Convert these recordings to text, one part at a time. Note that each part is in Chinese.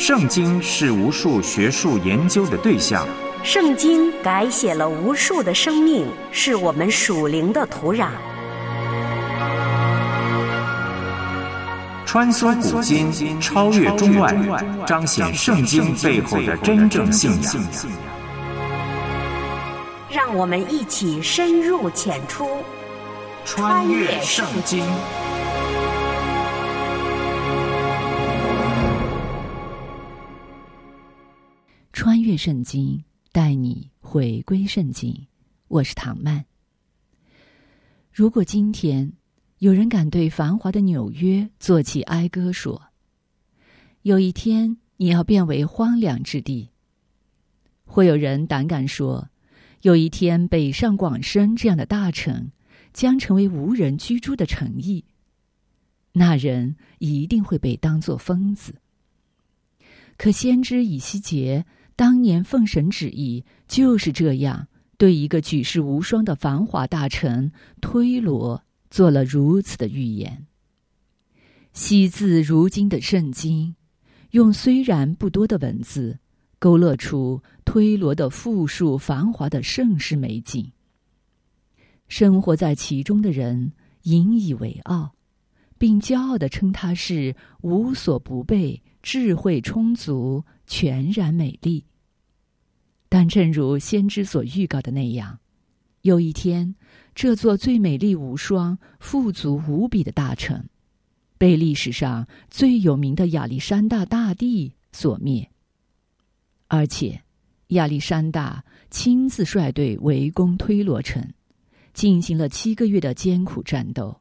圣经是无数学术研究的对象，圣经改写了无数的生命，是我们属灵的土壤。穿梭古今，超越中外，彰显圣经背后的真正信仰。让我们一起深入浅出，穿越圣经。穿越圣经，带你回归圣经。我是唐曼。如果今天。有人敢对繁华的纽约作起哀歌，说：“有一天你要变为荒凉之地。”会有人胆敢说：“有一天北上广深这样的大城将成为无人居住的城邑。”那人一定会被当作疯子。可先知以西结当年奉神旨意，就是这样对一个举世无双的繁华大臣推罗。做了如此的预言。惜字如今的圣经，用虽然不多的文字，勾勒出推罗的富庶繁华的盛世美景。生活在其中的人引以为傲，并骄傲的称它是无所不备、智慧充足、全然美丽。但正如先知所预告的那样。有一天，这座最美丽无双、富足无比的大城，被历史上最有名的亚历山大大帝所灭。而且，亚历山大亲自率队围攻推罗城，进行了七个月的艰苦战斗。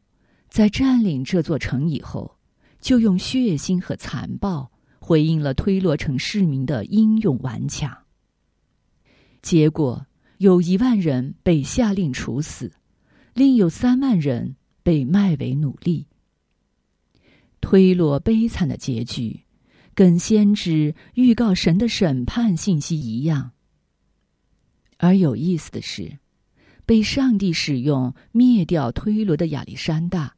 在占领这座城以后，就用血腥和残暴回应了推罗城市民的英勇顽强。结果。有一万人被下令处死，另有三万人被卖为奴隶。推罗悲惨的结局，跟先知预告神的审判信息一样。而有意思的是，被上帝使用灭掉推罗的亚历山大，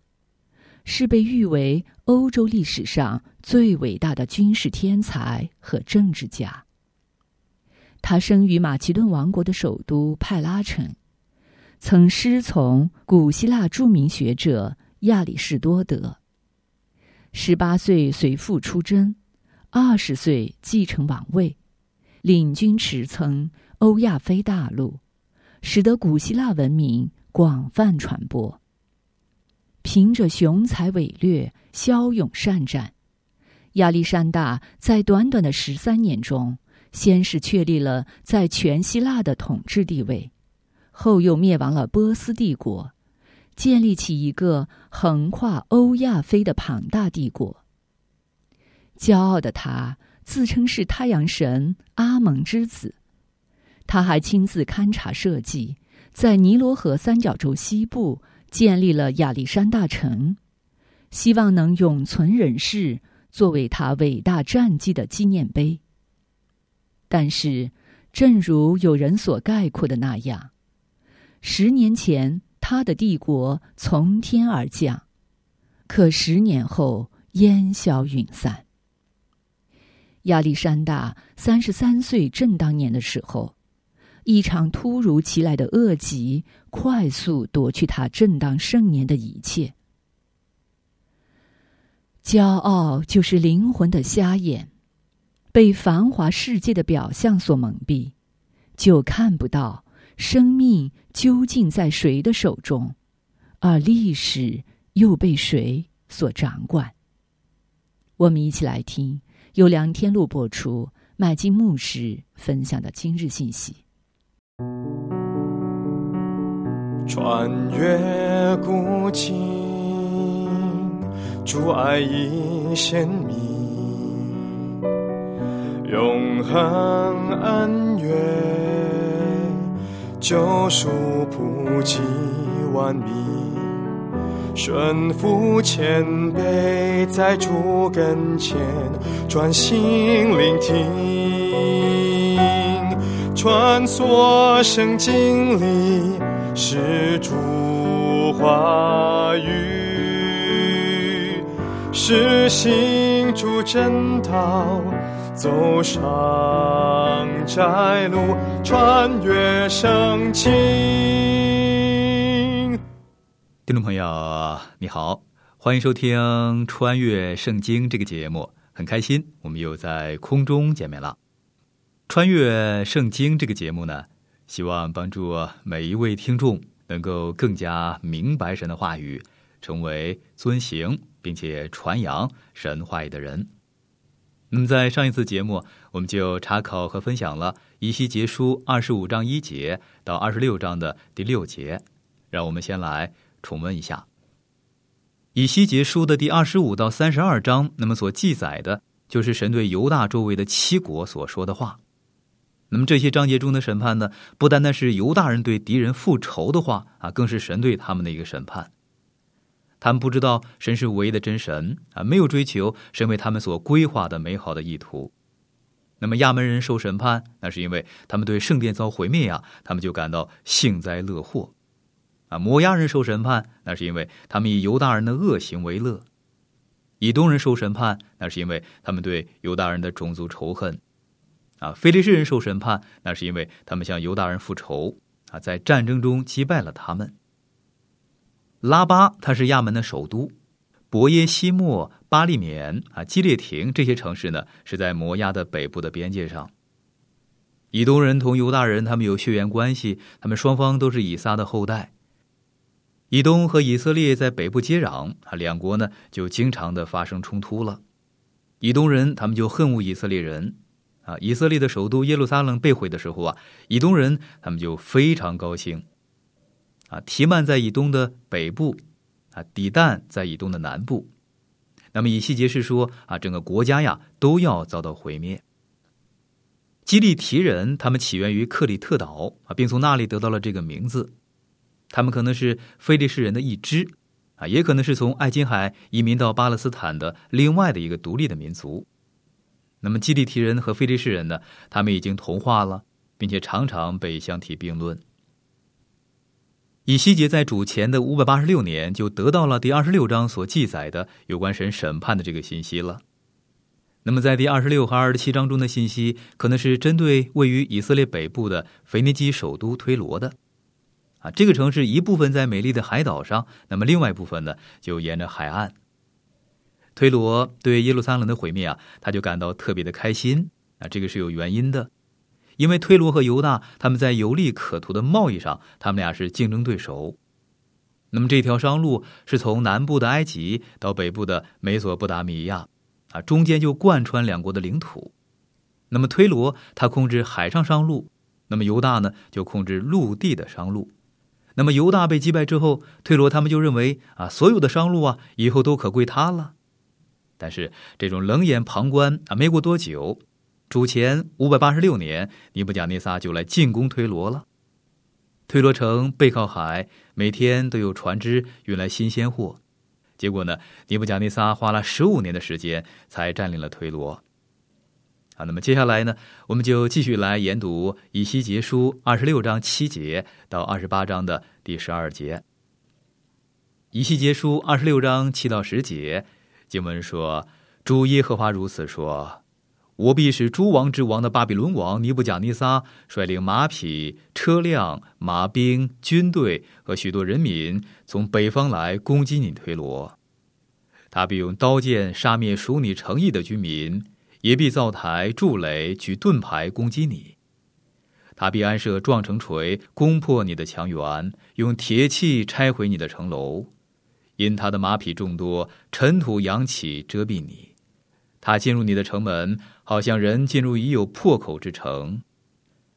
是被誉为欧洲历史上最伟大的军事天才和政治家。他生于马其顿王国的首都派拉城，曾师从古希腊著名学者亚里士多德。十八岁随父出征，二十岁继承王位，领军驰骋欧亚非大陆，使得古希腊文明广泛传播。凭着雄才伟略、骁勇善战，亚历山大在短短的十三年中。先是确立了在全希腊的统治地位，后又灭亡了波斯帝国，建立起一个横跨欧亚非的庞大帝国。骄傲的他自称是太阳神阿蒙之子，他还亲自勘察设计，在尼罗河三角洲西部建立了亚历山大城，希望能永存人世，作为他伟大战绩的纪念碑。但是，正如有人所概括的那样，十年前他的帝国从天而降，可十年后烟消云散。亚历山大三十三岁正当年的时候，一场突如其来的恶疾快速夺去他正当盛年的一切。骄傲就是灵魂的瞎眼。被繁华世界的表象所蒙蔽，就看不到生命究竟在谁的手中，而历史又被谁所掌管。我们一起来听由梁天禄播出、麦金牧师分享的今日信息。穿越古今，主爱已显明。永恒恩怨，救赎普及万民，顺服谦卑，在主跟前专心聆听，穿梭圣经里是主话语，是行主真道。走上窄路，穿越圣经。听众朋友，你好，欢迎收听《穿越圣经》这个节目，很开心我们又在空中见面了。《穿越圣经》这个节目呢，希望帮助每一位听众能够更加明白神的话语，成为遵行并且传扬神话语的人。那么，在上一次节目，我们就查考和分享了《以西结书》二十五章一节到二十六章的第六节，让我们先来重温一下《以西结书》的第二十五到三十二章。那么，所记载的就是神对犹大周围的七国所说的话。那么这些章节中的审判呢，不单单是犹大人对敌人复仇的话啊，更是神对他们的一个审判。他们不知道神是唯一的真神啊，没有追求神为他们所规划的美好的意图。那么亚门人受审判，那是因为他们对圣殿遭毁灭呀，他们就感到幸灾乐祸。啊，摩押人受审判，那是因为他们以犹大人的恶行为乐。以东人受审判，那是因为他们对犹大人的种族仇恨。啊，非利士人受审判，那是因为他们向犹大人复仇啊，在战争中击败了他们。拉巴，它是亚门的首都；伯耶西莫、巴利缅啊、基列廷这些城市呢，是在摩押的北部的边界上。以东人同犹大人，他们有血缘关系，他们双方都是以撒的后代。以东和以色列在北部接壤啊，两国呢就经常的发生冲突了。以东人他们就恨恶以色列人。啊，以色列的首都耶路撒冷被毁的时候啊，以东人他们就非常高兴。啊，提曼在以东的北部，啊，底旦在以东的南部。那么以细节是说啊，整个国家呀都要遭到毁灭。基利提人他们起源于克里特岛啊，并从那里得到了这个名字。他们可能是菲利士人的一支，啊，也可能是从爱琴海移民到巴勒斯坦的另外的一个独立的民族。那么，基利提人和菲利士人呢？他们已经同化了，并且常常被相提并论。以西结在主前的五百八十六年就得到了第二十六章所记载的有关神审判的这个信息了。那么，在第二十六和二十七章中的信息，可能是针对位于以色列北部的腓尼基首都推罗的。啊，这个城市一部分在美丽的海岛上，那么另外一部分呢，就沿着海岸。推罗对耶路撒冷的毁灭啊，他就感到特别的开心啊，这个是有原因的，因为推罗和犹大他们在有利可图的贸易上，他们俩是竞争对手。那么这条商路是从南部的埃及到北部的美索不达米亚，啊，中间就贯穿两国的领土。那么推罗他控制海上商路，那么犹大呢就控制陆地的商路。那么犹大被击败之后，推罗他们就认为啊，所有的商路啊以后都可归他了。但是这种冷眼旁观啊，没过多久，主前五百八十六年，尼布甲尼撒就来进攻推罗了。推罗城背靠海，每天都有船只运来新鲜货。结果呢，尼布甲尼撒花了十五年的时间才占领了推罗。啊，那么接下来呢，我们就继续来研读以西结书二十六章七节到二十八章的第十二节。以西结书二十六章七到十节。经文说：“主耶和华如此说：我必使诸王之王的巴比伦王尼布甲尼撒率领马匹、车辆、马兵、军队和许多人民从北方来攻击你推罗。他必用刀剑杀灭属你诚意的居民，也必造台筑垒、举盾牌攻击你。他必安设撞城锤攻破你的墙垣，用铁器拆毁你的城楼。”因他的马匹众多，尘土扬起遮蔽你。他进入你的城门，好像人进入已有破口之城。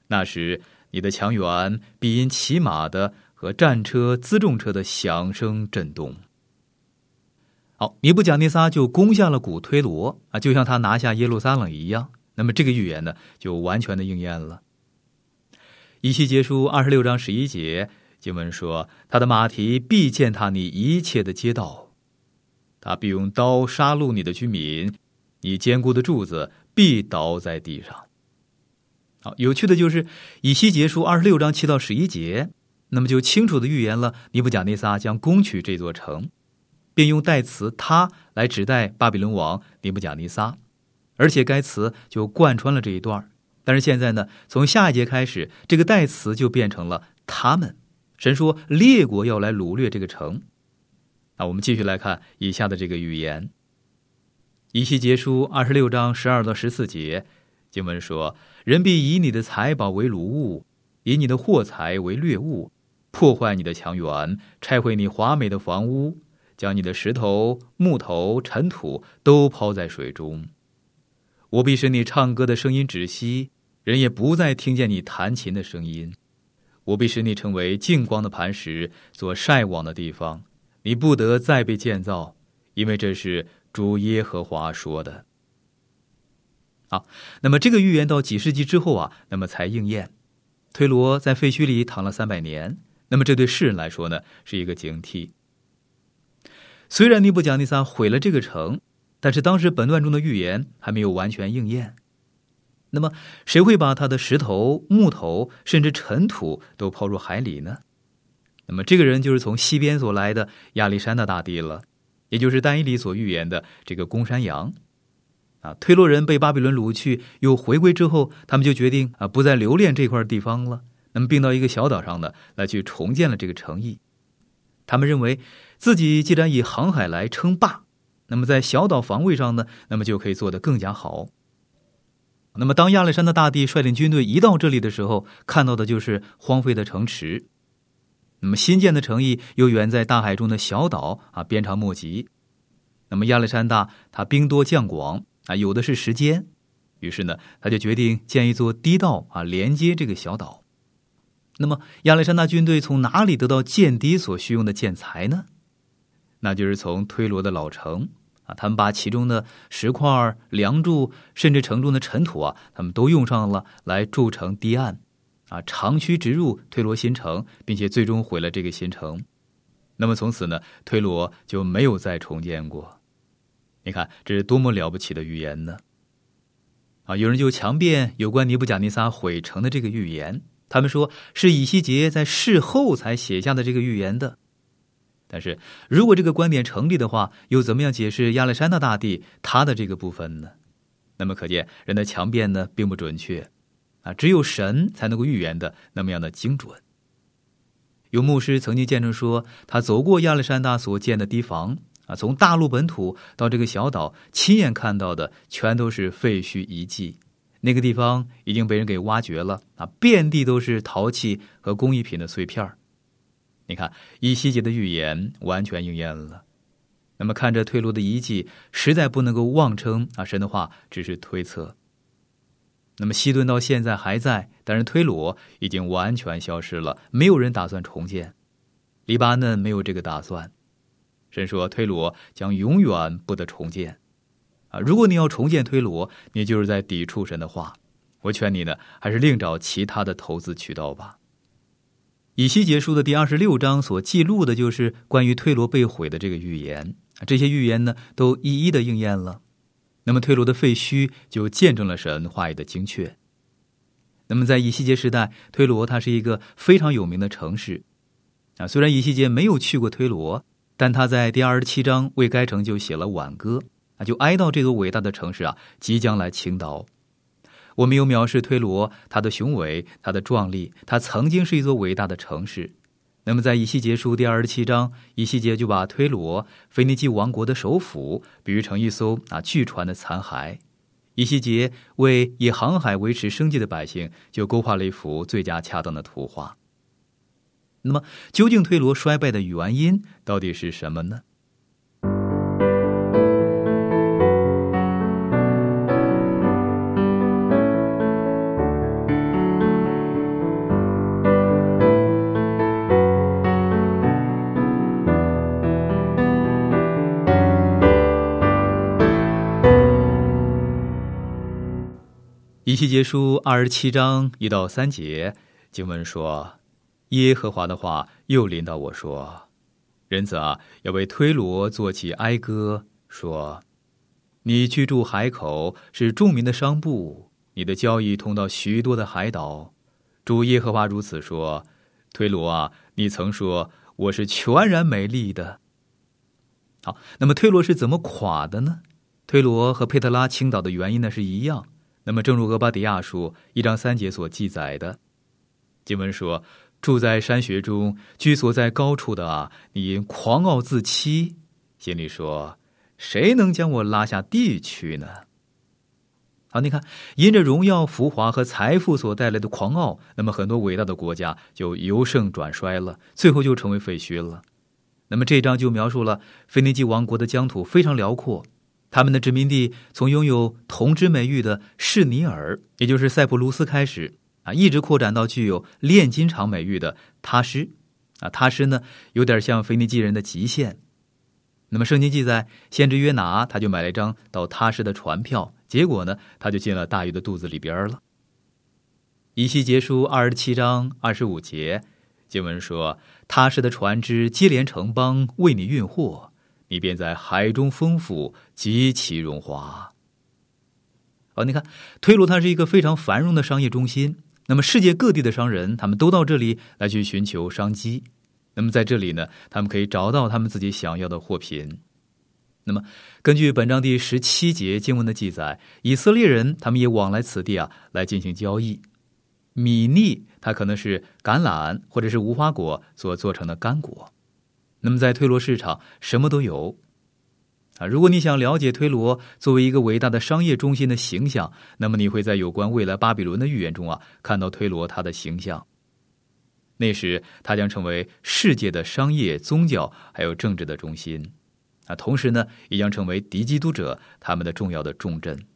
那时，你的墙垣必因骑马的和战车、辎重车的响声震动。好，尼布甲尼撒就攻下了古推罗啊，就像他拿下耶路撒冷一样。那么，这个预言呢，就完全的应验了。一期结束，二十六章十一节。经文说：“他的马蹄必践踏你一切的街道，他必用刀杀戮你的居民，你坚固的柱子必倒在地上。”好，有趣的就是以西结书二十六章七到十一节，那么就清楚的预言了尼布甲内撒将攻取这座城，并用代词“他”来指代巴比伦王尼布甲尼撒。而且该词就贯穿了这一段。但是现在呢，从下一节开始，这个代词就变成了他们。神说列国要来掳掠这个城。那我们继续来看以下的这个语言。以西结书二十六章十二到十四节，经文说：“人必以你的财宝为掳物，以你的货财为掠物，破坏你的墙垣，拆毁你华美的房屋，将你的石头、木头、尘土都抛在水中。我必使你唱歌的声音止息。”人也不再听见你弹琴的声音，我必使你成为净光的磐石，做晒网的地方。你不得再被建造，因为这是主耶和华说的。好，那么这个预言到几世纪之后啊，那么才应验。推罗在废墟里躺了三百年，那么这对世人来说呢，是一个警惕。虽然尼布甲尼撒毁了这个城，但是当时本段中的预言还没有完全应验。那么，谁会把他的石头、木头，甚至尘土都抛入海里呢？那么，这个人就是从西边所来的亚历山大大帝了，也就是但以理所预言的这个公山羊。啊，推罗人被巴比伦掳去，又回归之后，他们就决定啊，不再留恋这块地方了。那么，并到一个小岛上呢，来去重建了这个城邑。他们认为自己既然以航海来称霸，那么在小岛防卫上呢，那么就可以做得更加好。那么，当亚历山大大帝率领军队一到这里的时候，看到的就是荒废的城池。那么，新建的城邑又远在大海中的小岛啊，鞭长莫及。那么，亚历山大他兵多将广啊，有的是时间，于是呢，他就决定建一座堤道啊，连接这个小岛。那么，亚历山大军队从哪里得到建堤所需用的建材呢？那就是从推罗的老城。啊，他们把其中的石块、梁柱，甚至城中的尘土啊，他们都用上了来筑成堤岸，啊，长驱直入推罗新城，并且最终毁了这个新城。那么从此呢，推罗就没有再重建过。你看，这是多么了不起的预言呢！啊，有人就强辩有关尼布甲尼撒毁城的这个预言，他们说是以西结在事后才写下的这个预言的。但是如果这个观点成立的话，又怎么样解释亚历山大大帝他的这个部分呢？那么可见人的强辩呢并不准确，啊，只有神才能够预言的那么样的精准。有牧师曾经见证说，他走过亚历山大所建的堤防，啊，从大陆本土到这个小岛，亲眼看到的全都是废墟遗迹，那个地方已经被人给挖掘了，啊，遍地都是陶器和工艺品的碎片。你看，以西结的预言完全应验了。那么，看着退路的遗迹，实在不能够妄称啊，神的话只是推测。那么，西顿到现在还在，但是推罗已经完全消失了，没有人打算重建。黎巴嫩没有这个打算。神说，推罗将永远不得重建。啊，如果你要重建推罗，你就是在抵触神的话。我劝你呢，还是另找其他的投资渠道吧。以西结书的第二十六章所记录的就是关于推罗被毁的这个预言，这些预言呢都一一的应验了。那么推罗的废墟就见证了神话语的精确。那么在以西结时代，推罗它是一个非常有名的城市啊。虽然以西结没有去过推罗，但他在第二十七章为该城就写了挽歌啊，就哀悼这座伟大的城市啊即将来倾倒。我们有藐视推罗，它的雄伟，它的壮丽，它曾经是一座伟大的城市。那么，在以西结书第二十七章，以西结就把推罗，腓尼基王国的首府，比喻成一艘啊巨船的残骸。以西结为以航海维持生计的百姓，就勾画了一幅最佳恰当的图画。那么，究竟推罗衰败的原因到底是什么呢？以西结书二十七章一到三节经文说：“耶和华的话又临到我说，人子啊，要为推罗作起哀歌，说：你居住海口，是著名的商埠，你的交易通到许多的海岛。主耶和华如此说：推罗啊，你曾说我是全然美丽的。好，那么推罗是怎么垮的呢？推罗和佩特拉倾倒的原因呢是一样。那么，正如俄巴底亚书一章三节所记载的，经文说：“住在山穴中，居所在高处的啊，你狂傲自欺，心里说：谁能将我拉下地去呢？”好，你看，因着荣耀、浮华和财富所带来的狂傲，那么很多伟大的国家就由盛转衰了，最后就成为废墟了。那么这章就描述了腓尼基王国的疆土非常辽阔。他们的殖民地从拥有铜之美誉的士尼尔，也就是塞浦路斯开始啊，一直扩展到具有炼金厂美誉的他施啊。他施呢，有点像腓尼基人的极限。那么圣经记载，先知约拿他就买了一张到他施的船票，结果呢，他就进了大鱼的肚子里边了。以西结书二十七章二十五节经文说：“他施的船只接连城邦为你运货。”你便在海中丰富，极其荣华。哦，你看，推罗它是一个非常繁荣的商业中心。那么，世界各地的商人，他们都到这里来去寻求商机。那么，在这里呢，他们可以找到他们自己想要的货品。那么，根据本章第十七节经文的记载，以色列人他们也往来此地啊，来进行交易。米粒，它可能是橄榄或者是无花果所做成的干果。那么，在推罗市场，什么都有啊。如果你想了解推罗作为一个伟大的商业中心的形象，那么你会在有关未来巴比伦的预言中啊，看到推罗它的形象。那时，它将成为世界的商业、宗教还有政治的中心啊。同时呢，也将成为敌基督者他们的重要的重镇。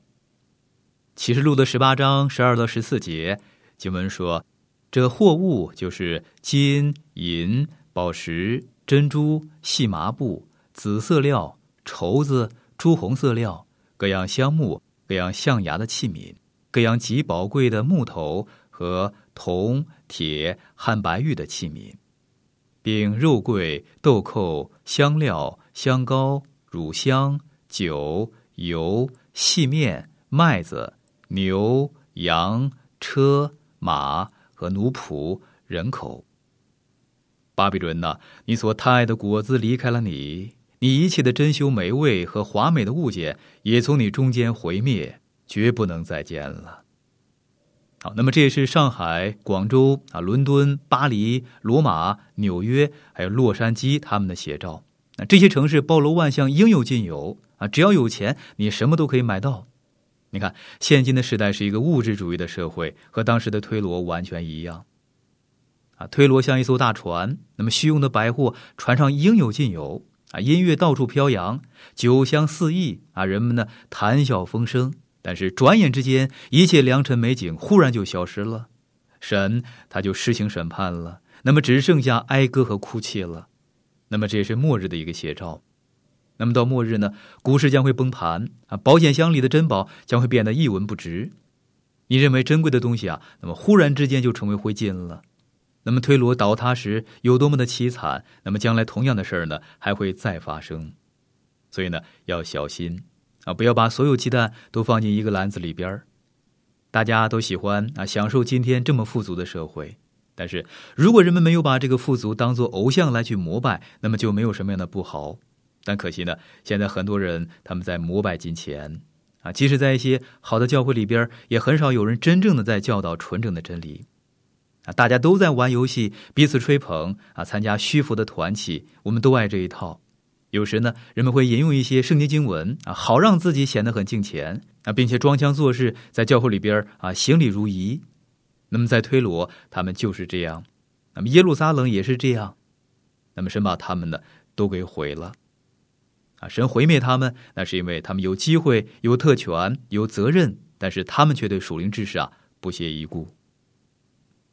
启示录的十八章十二到十四节经文说：“这货物就是金银宝石。”珍珠、细麻布、紫色料、绸子、朱红色料，各样香木、各样象牙的器皿，各样极宝贵的木头和铜、铁、汉白玉的器皿，并肉桂、豆蔻、香料、香膏、乳香、酒、油、细面、麦子、牛、羊、车、马和奴仆、人口。巴比伦呐，你所贪爱的果子离开了你，你一切的珍馐美味和华美的物件也从你中间毁灭，绝不能再见了。好，那么这也是上海、广州啊、伦敦、巴黎、罗马、纽约还有洛杉矶他们的写照。那这些城市包罗万象，应有尽有啊！只要有钱，你什么都可以买到。你看，现今的时代是一个物质主义的社会，和当时的推罗完全一样。啊，推罗像一艘大船，那么虚荣的百货，船上应有尽有啊，音乐到处飘扬，酒香四溢啊，人们呢谈笑风生。但是转眼之间，一切良辰美景忽然就消失了，神他就施行审判了。那么只剩下哀歌和哭泣了。那么这也是末日的一个写照。那么到末日呢，股市将会崩盘啊，保险箱里的珍宝将会变得一文不值。你认为珍贵的东西啊，那么忽然之间就成为灰烬了。那么推罗倒塌时有多么的凄惨，那么将来同样的事儿呢还会再发生，所以呢要小心啊，不要把所有鸡蛋都放进一个篮子里边儿。大家都喜欢啊享受今天这么富足的社会，但是如果人们没有把这个富足当做偶像来去膜拜，那么就没有什么样的不好。但可惜呢，现在很多人他们在膜拜金钱啊，即使在一些好的教会里边，也很少有人真正的在教导纯正的真理。啊大家都在玩游戏，彼此吹捧啊，参加虚浮的团体，我们都爱这一套。有时呢，人们会引用一些圣经经文啊，好让自己显得很敬虔啊，并且装腔作势，在教会里边啊行礼如仪。那么在推罗，他们就是这样；那么耶路撒冷也是这样。那么神把他们呢都给毁了啊！神毁灭他们，那是因为他们有机会、有特权、有责任，但是他们却对属灵知识啊不屑一顾。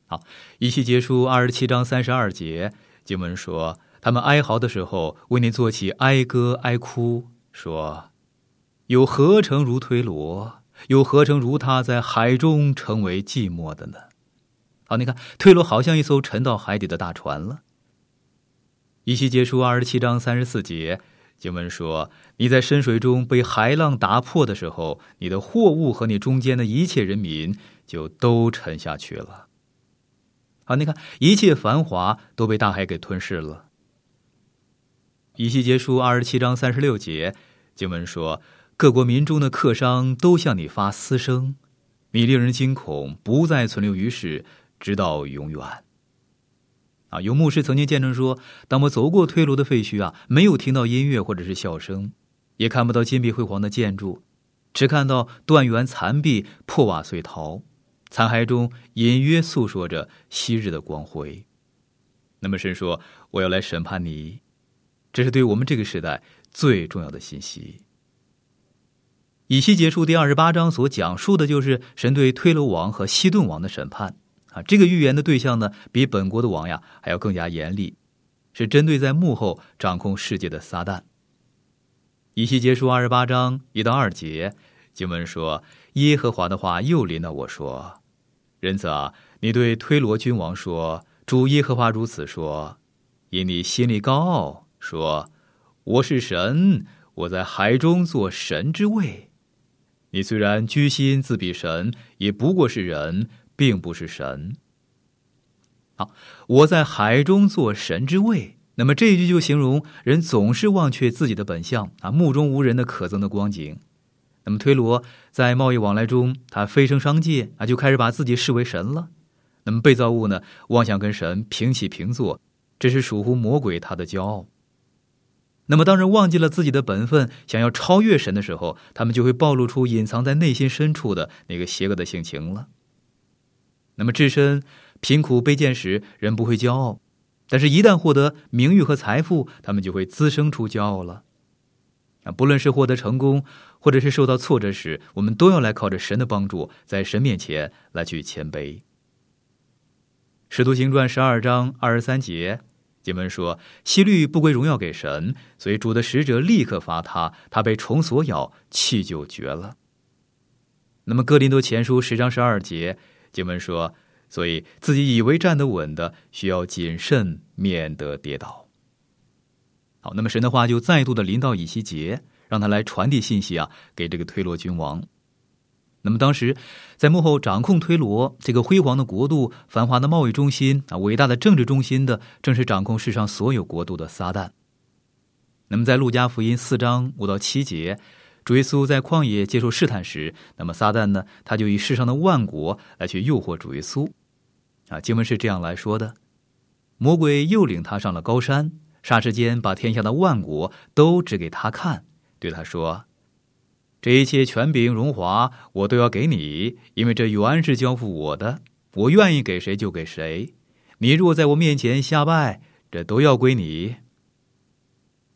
好，一期结束二十七章三十二节经文说，他们哀嚎的时候，为你做起哀歌哀哭，说：有何成如推罗？有何成如他在海中成为寂寞的呢？好，你看推罗好像一艘沉到海底的大船了。一期结束二十七章三十四节经文说，你在深水中被海浪打破的时候，你的货物和你中间的一切人民就都沉下去了。好，你看，一切繁华都被大海给吞噬了。以西结书二十七章三十六节经文说：“各国民众的客商都向你发私声，你令人惊恐，不再存留于世，直到永远。啊，有牧师曾经见证说，当我走过推罗的废墟啊，没有听到音乐或者是笑声，也看不到金碧辉煌的建筑，只看到断垣残壁、破瓦碎陶，残骸中隐约诉说着昔日的光辉。那么神说：“我要来审判你。”这是对我们这个时代最重要的信息。以西结束第二十八章所讲述的就是神对推罗王和西顿王的审判啊。这个预言的对象呢，比本国的王呀还要更加严厉，是针对在幕后掌控世界的撒旦。以西结束二十八章一到二节经文说：“耶和华的话又临到我说，人子啊，你对推罗君王说，主耶和华如此说，因你心里高傲。”说：“我是神，我在海中做神之位。你虽然居心自比神，也不过是人，并不是神。好，我在海中做神之位。那么这一句就形容人总是忘却自己的本相啊，目中无人的可憎的光景。那么推罗在贸易往来中，他飞升商界啊，就开始把自己视为神了。那么被造物呢，妄想跟神平起平坐，这是属乎魔鬼他的骄傲。”那么，当人忘记了自己的本分，想要超越神的时候，他们就会暴露出隐藏在内心深处的那个邪恶的性情了。那么，置身贫苦卑贱时，人不会骄傲；但是，一旦获得名誉和财富，他们就会滋生出骄傲了。啊，不论是获得成功，或者是受到挫折时，我们都要来靠着神的帮助，在神面前来去谦卑。使徒行传十二章二十三节。经文说：“希律不归荣耀给神，所以主的使者立刻罚他，他被虫所咬，气就绝了。”那么《哥林多前书》十章十二节经文说：“所以自己以为站得稳的，需要谨慎，免得跌倒。”好，那么神的话就再度的临到以西结，让他来传递信息啊，给这个推罗君王。那么当时，在幕后掌控推罗这个辉煌的国度、繁华的贸易中心啊、伟大的政治中心的，正是掌控世上所有国度的撒旦。那么在路加福音四章五到七节，主耶稣在旷野接受试探时，那么撒旦呢，他就以世上的万国来去诱惑主耶稣。啊，经文是这样来说的：魔鬼又领他上了高山，霎时间把天下的万国都指给他看，对他说。这一切权柄荣华，我都要给你，因为这原是交付我的。我愿意给谁就给谁。你若在我面前下拜，这都要归你。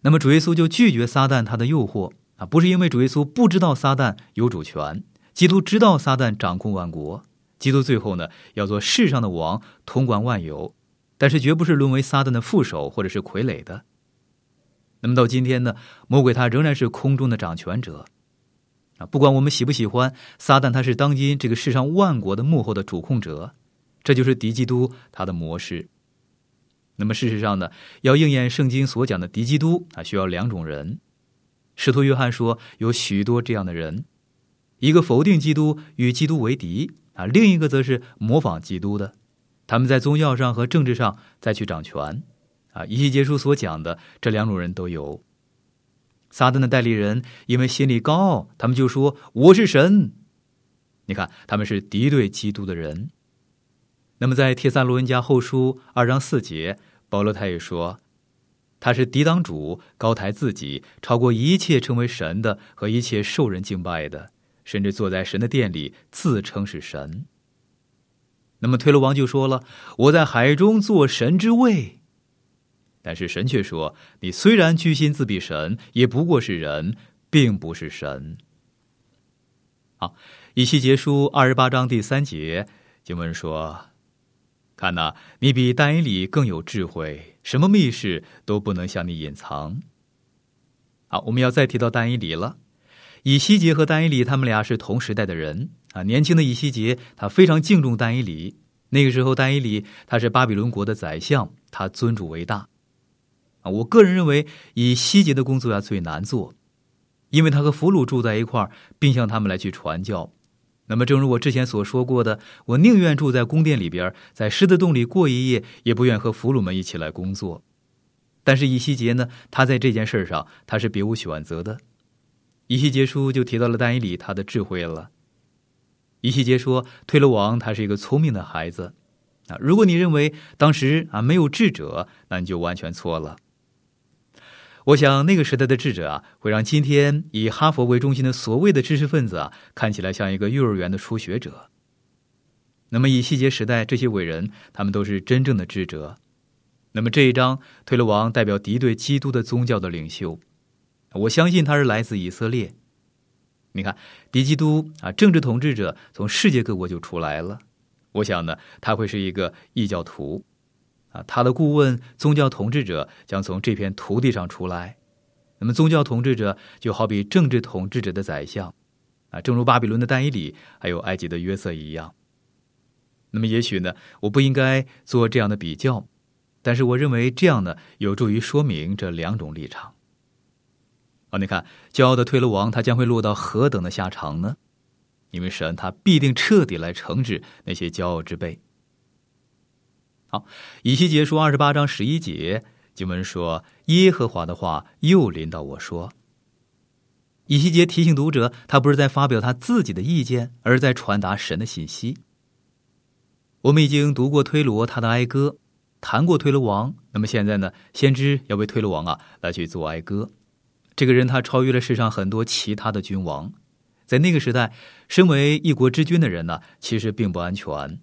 那么主耶稣就拒绝撒旦他的诱惑啊，不是因为主耶稣不知道撒旦有主权，基督知道撒旦掌控万国，基督最后呢要做世上的王，统管万有，但是绝不是沦为撒旦的副手或者是傀儡的。那么到今天呢，魔鬼他仍然是空中的掌权者。啊，不管我们喜不喜欢，撒旦他是当今这个世上万国的幕后的主控者，这就是敌基督他的模式。那么事实上呢，要应验圣经所讲的敌基督啊，需要两种人。使徒约翰说，有许多这样的人，一个否定基督与基督为敌啊，另一个则是模仿基督的，他们在宗教上和政治上再去掌权啊。以西结书所讲的这两种人都有。撒旦的代理人因为心里高傲，他们就说我是神。你看，他们是敌对基督的人。那么，在帖撒罗尼迦后书二章四节，保罗他也说，他是抵挡主，高抬自己，超过一切成为神的和一切受人敬拜的，甚至坐在神的殿里，自称是神。那么，推罗王就说了：“我在海中做神之位。”但是神却说：“你虽然居心自比神，也不过是人，并不是神。”好，以西结书二十八章第三节经文说：“看呐，你比但以里更有智慧，什么密事都不能向你隐藏。”好，我们要再提到但以里了。以西结和但以里他们俩是同时代的人啊。年轻的以西结他非常敬重但以里，那个时候但以里他是巴比伦国的宰相，他尊主为大。啊，我个人认为，以西结的工作要最难做，因为他和俘虏住在一块儿，并向他们来去传教。那么，正如我之前所说过的，我宁愿住在宫殿里边，在狮子洞里过一夜，也不愿和俘虏们一起来工作。但是以西结呢，他在这件事上他是别无选择的。以西结书就提到了丹以理他的智慧了。以西结说，推罗王他是一个聪明的孩子啊。如果你认为当时啊没有智者，那你就完全错了。我想那个时代的智者啊，会让今天以哈佛为中心的所谓的知识分子啊，看起来像一个幼儿园的初学者。那么以细节时代这些伟人，他们都是真正的智者。那么这一章推罗王代表敌对基督的宗教的领袖，我相信他是来自以色列。你看，敌基督啊，政治统治者从世界各国就出来了。我想呢，他会是一个异教徒。啊，他的顾问宗教统治者将从这片土地上出来。那么，宗教统治者就好比政治统治者的宰相，啊，正如巴比伦的但以里，还有埃及的约瑟一样。那么，也许呢，我不应该做这样的比较，但是我认为这样呢，有助于说明这两种立场。啊，你看，骄傲的推罗王他将会落到何等的下场呢？因为神他必定彻底来惩治那些骄傲之辈。好，以西结书二十八章十一节经文说：“耶和华的话又临到我说。”以西结提醒读者，他不是在发表他自己的意见，而是在传达神的信息。我们已经读过推罗他的哀歌，谈过推罗王。那么现在呢？先知要为推罗王啊来去做哀歌。这个人他超越了世上很多其他的君王，在那个时代，身为一国之君的人呢，其实并不安全。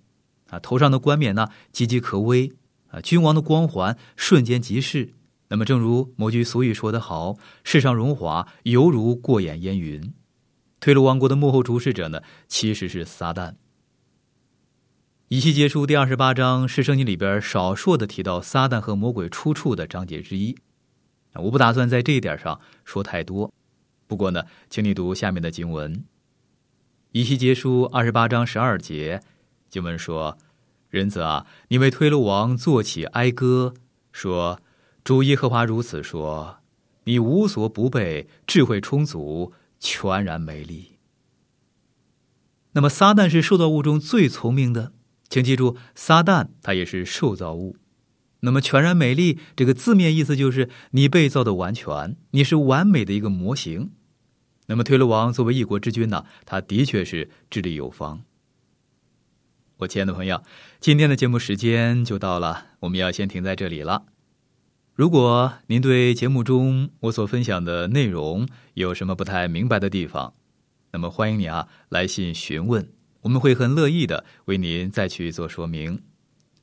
头上的冠冕呢，岌岌可危啊！君王的光环瞬间即逝。那么，正如某句俗语说得好：“世上荣华犹如过眼烟云。”推罗王国的幕后主使者呢，其实是撒旦。以西结书第二十八章是圣经里边少数的提到撒旦和魔鬼出处的章节之一。我不打算在这一点上说太多。不过呢，请你读下面的经文：以西结书二十八章十二节。经文说：“人子啊，你为推罗王作起哀歌，说：主耶和华如此说：你无所不备，智慧充足，全然美丽。那么撒旦是受造物中最聪明的，请记住，撒旦他也是受造物。那么全然美丽这个字面意思就是你被造的完全，你是完美的一个模型。那么推罗王作为一国之君呢，他的确是智力有方。”我亲爱的朋友，今天的节目时间就到了，我们要先停在这里了。如果您对节目中我所分享的内容有什么不太明白的地方，那么欢迎你啊来信询问，我们会很乐意的为您再去做说明。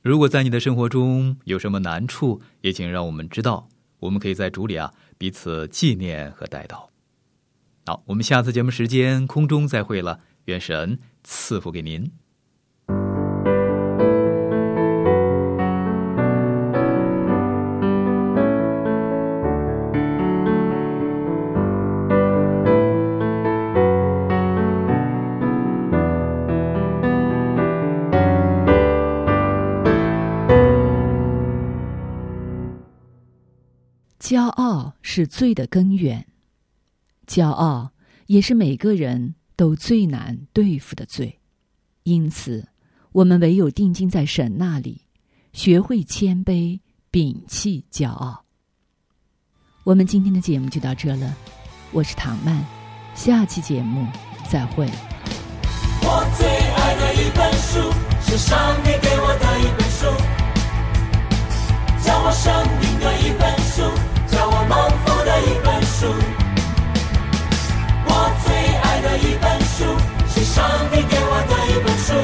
如果在你的生活中有什么难处，也请让我们知道，我们可以在主里啊彼此纪念和带到。好，我们下次节目时间空中再会了，愿神赐福给您。骄傲是罪的根源，骄傲也是每个人都最难对付的罪。因此，我们唯有定睛在神那里，学会谦卑，摒弃骄傲。我们今天的节目就到这了，我是唐曼，下期节目再会。我最爱的一本书是上帝给我的一本书，叫我生命的一本。上帝给我的一本书，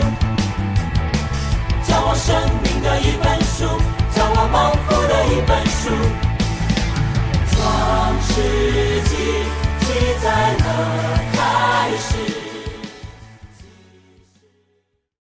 叫我生命的一本书，叫我盲复的一本书，创世纪记载了开始。